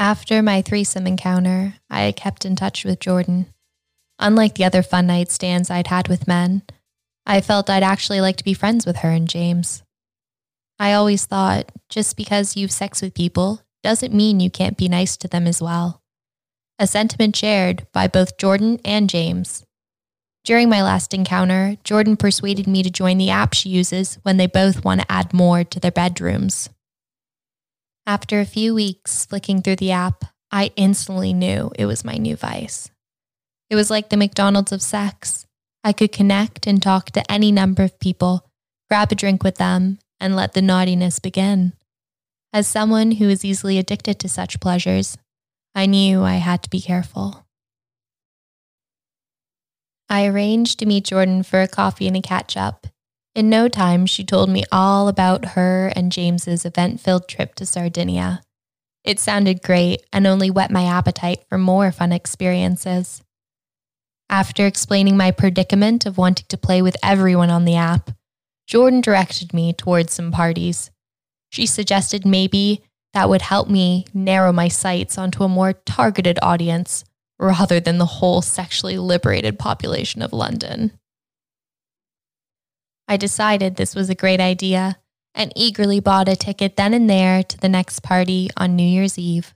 After my threesome encounter, I kept in touch with Jordan. Unlike the other fun night stands I'd had with men, I felt I'd actually like to be friends with her and James. I always thought just because you've sex with people doesn't mean you can't be nice to them as well. A sentiment shared by both Jordan and James. During my last encounter, Jordan persuaded me to join the app she uses when they both want to add more to their bedrooms. After a few weeks flicking through the app, I instantly knew it was my new vice. It was like the McDonald's of sex. I could connect and talk to any number of people, grab a drink with them, and let the naughtiness begin. As someone who is easily addicted to such pleasures, I knew I had to be careful. I arranged to meet Jordan for a coffee and a catch up. In no time, she told me all about her and James's event filled trip to Sardinia. It sounded great and only whet my appetite for more fun experiences. After explaining my predicament of wanting to play with everyone on the app, Jordan directed me towards some parties. She suggested maybe that would help me narrow my sights onto a more targeted audience rather than the whole sexually liberated population of London. I decided this was a great idea and eagerly bought a ticket then and there to the next party on New Year's Eve.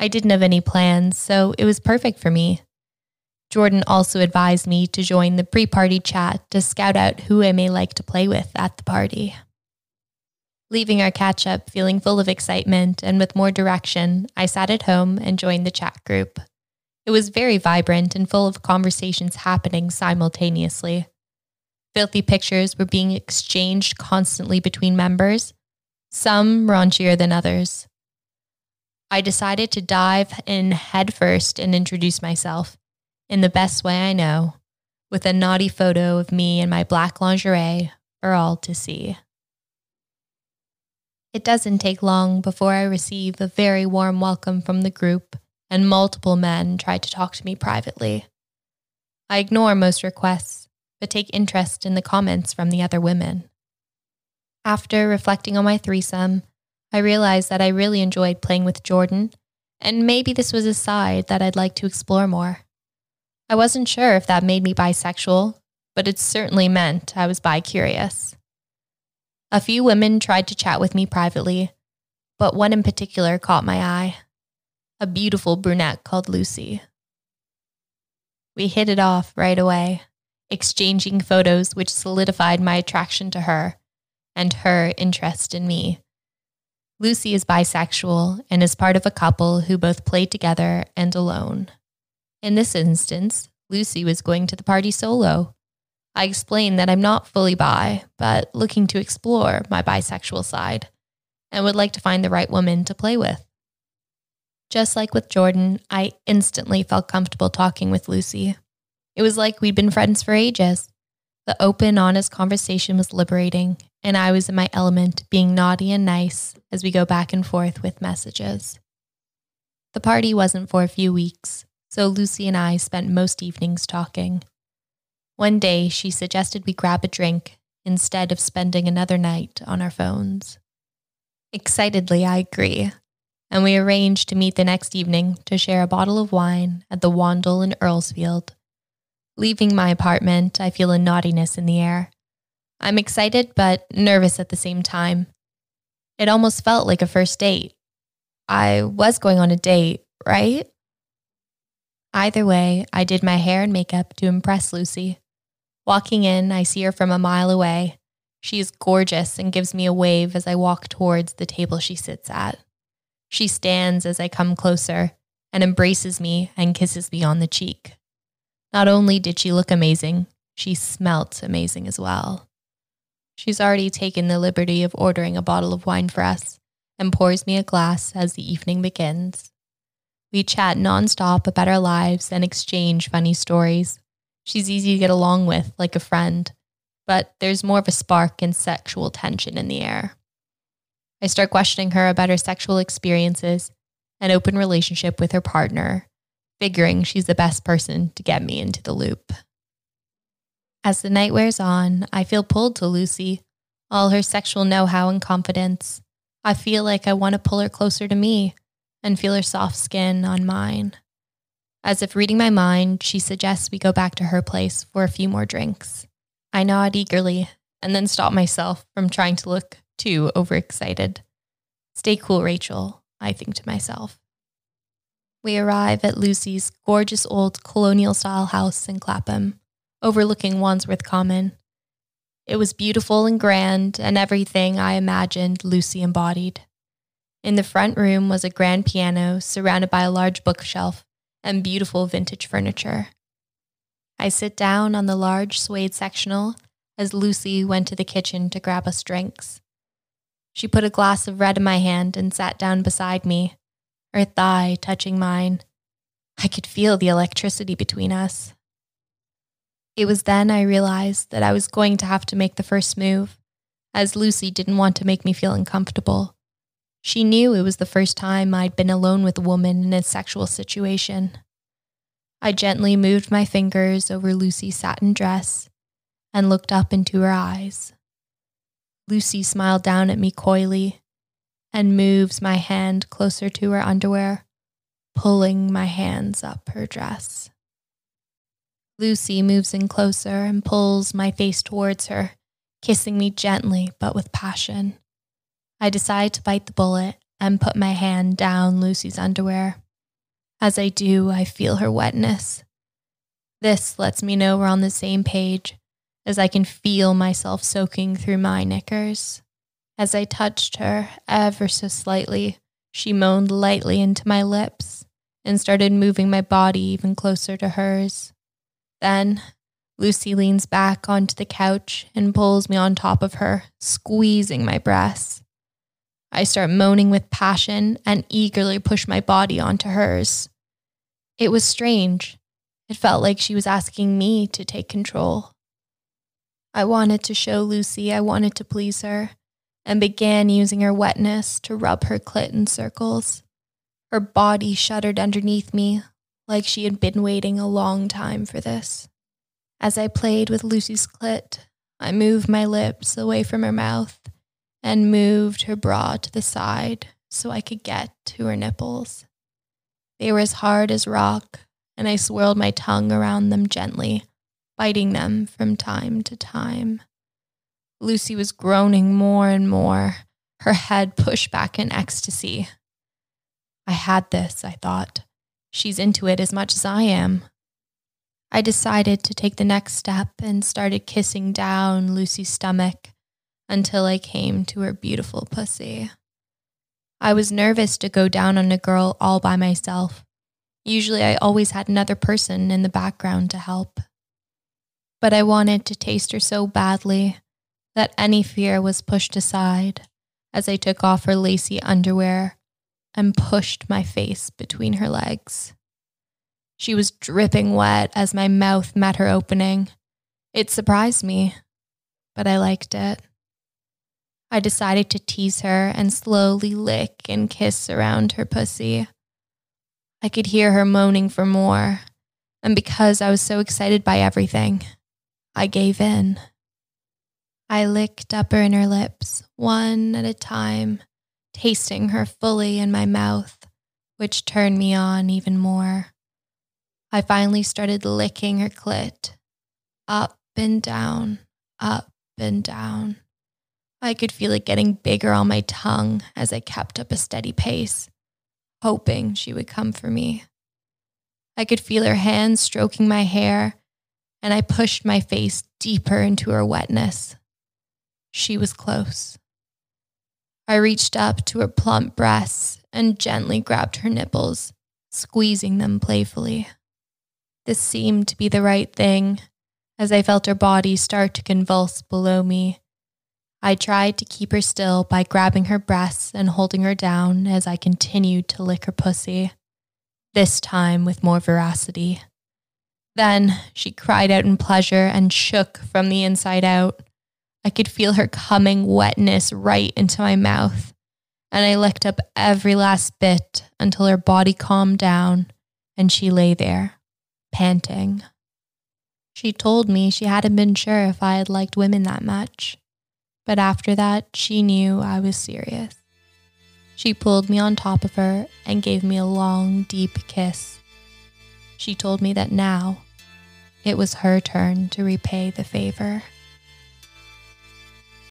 I didn't have any plans, so it was perfect for me. Jordan also advised me to join the pre party chat to scout out who I may like to play with at the party. Leaving our catch up feeling full of excitement and with more direction, I sat at home and joined the chat group. It was very vibrant and full of conversations happening simultaneously. Filthy pictures were being exchanged constantly between members, some raunchier than others. I decided to dive in headfirst and introduce myself in the best way I know, with a naughty photo of me in my black lingerie for all to see. It doesn't take long before I receive a very warm welcome from the group, and multiple men try to talk to me privately. I ignore most requests, but take interest in the comments from the other women. After reflecting on my threesome, I realized that I really enjoyed playing with Jordan, and maybe this was a side that I'd like to explore more. I wasn't sure if that made me bisexual, but it certainly meant I was bi curious. A few women tried to chat with me privately, but one in particular caught my eye a beautiful brunette called Lucy. We hit it off right away, exchanging photos which solidified my attraction to her and her interest in me. Lucy is bisexual and is part of a couple who both play together and alone. In this instance, Lucy was going to the party solo. I explained that I'm not fully bi, but looking to explore my bisexual side and would like to find the right woman to play with. Just like with Jordan, I instantly felt comfortable talking with Lucy. It was like we'd been friends for ages. The open, honest conversation was liberating, and I was in my element, being naughty and nice as we go back and forth with messages. The party wasn't for a few weeks, so Lucy and I spent most evenings talking. One day, she suggested we grab a drink instead of spending another night on our phones. Excitedly, I agree, and we arranged to meet the next evening to share a bottle of wine at the Wandle in Earlsfield. Leaving my apartment, I feel a naughtiness in the air. I'm excited but nervous at the same time. It almost felt like a first date. I was going on a date, right? Either way, I did my hair and makeup to impress Lucy. Walking in, I see her from a mile away. She is gorgeous and gives me a wave as I walk towards the table she sits at. She stands as I come closer and embraces me and kisses me on the cheek. Not only did she look amazing, she smelt amazing as well. She's already taken the liberty of ordering a bottle of wine for us and pours me a glass as the evening begins. We chat nonstop about our lives and exchange funny stories. She's easy to get along with, like a friend, but there's more of a spark and sexual tension in the air. I start questioning her about her sexual experiences and open relationship with her partner, figuring she's the best person to get me into the loop. As the night wears on, I feel pulled to Lucy, all her sexual know how and confidence. I feel like I want to pull her closer to me and feel her soft skin on mine. As if reading my mind, she suggests we go back to her place for a few more drinks. I nod eagerly and then stop myself from trying to look too overexcited. Stay cool, Rachel, I think to myself. We arrive at Lucy's gorgeous old colonial style house in Clapham, overlooking Wandsworth Common. It was beautiful and grand, and everything I imagined Lucy embodied. In the front room was a grand piano surrounded by a large bookshelf and beautiful vintage furniture. I sit down on the large suede sectional as Lucy went to the kitchen to grab us drinks. She put a glass of red in my hand and sat down beside me, her thigh touching mine. I could feel the electricity between us. It was then I realized that I was going to have to make the first move, as Lucy didn't want to make me feel uncomfortable. She knew it was the first time I'd been alone with a woman in a sexual situation. I gently moved my fingers over Lucy's satin dress and looked up into her eyes. Lucy smiled down at me coyly and moves my hand closer to her underwear, pulling my hands up her dress. Lucy moves in closer and pulls my face towards her, kissing me gently but with passion. I decide to bite the bullet and put my hand down Lucy's underwear. As I do, I feel her wetness. This lets me know we're on the same page as I can feel myself soaking through my knickers. As I touched her ever so slightly, she moaned lightly into my lips and started moving my body even closer to hers. Then Lucy leans back onto the couch and pulls me on top of her, squeezing my breasts. I start moaning with passion and eagerly push my body onto hers. It was strange. It felt like she was asking me to take control. I wanted to show Lucy I wanted to please her and began using her wetness to rub her clit in circles. Her body shuddered underneath me like she had been waiting a long time for this. As I played with Lucy's clit, I moved my lips away from her mouth and moved her bra to the side so I could get to her nipples. They were as hard as rock, and I swirled my tongue around them gently, biting them from time to time. Lucy was groaning more and more, her head pushed back in ecstasy. I had this, I thought. She's into it as much as I am. I decided to take the next step and started kissing down Lucy's stomach until I came to her beautiful pussy. I was nervous to go down on a girl all by myself. Usually, I always had another person in the background to help. But I wanted to taste her so badly that any fear was pushed aside as I took off her lacy underwear and pushed my face between her legs. She was dripping wet as my mouth met her opening. It surprised me, but I liked it. I decided to tease her and slowly lick and kiss around her pussy. I could hear her moaning for more, and because I was so excited by everything, I gave in. I licked up her inner lips, one at a time, tasting her fully in my mouth, which turned me on even more. I finally started licking her clit, up and down, up and down. I could feel it getting bigger on my tongue as I kept up a steady pace, hoping she would come for me. I could feel her hands stroking my hair, and I pushed my face deeper into her wetness. She was close. I reached up to her plump breasts and gently grabbed her nipples, squeezing them playfully. This seemed to be the right thing as I felt her body start to convulse below me I tried to keep her still by grabbing her breasts and holding her down as I continued to lick her pussy, this time with more veracity. Then she cried out in pleasure and shook from the inside out. I could feel her coming wetness right into my mouth, and I licked up every last bit until her body calmed down and she lay there, panting. She told me she hadn't been sure if I had liked women that much but after that, she knew I was serious. She pulled me on top of her and gave me a long, deep kiss. She told me that now it was her turn to repay the favor.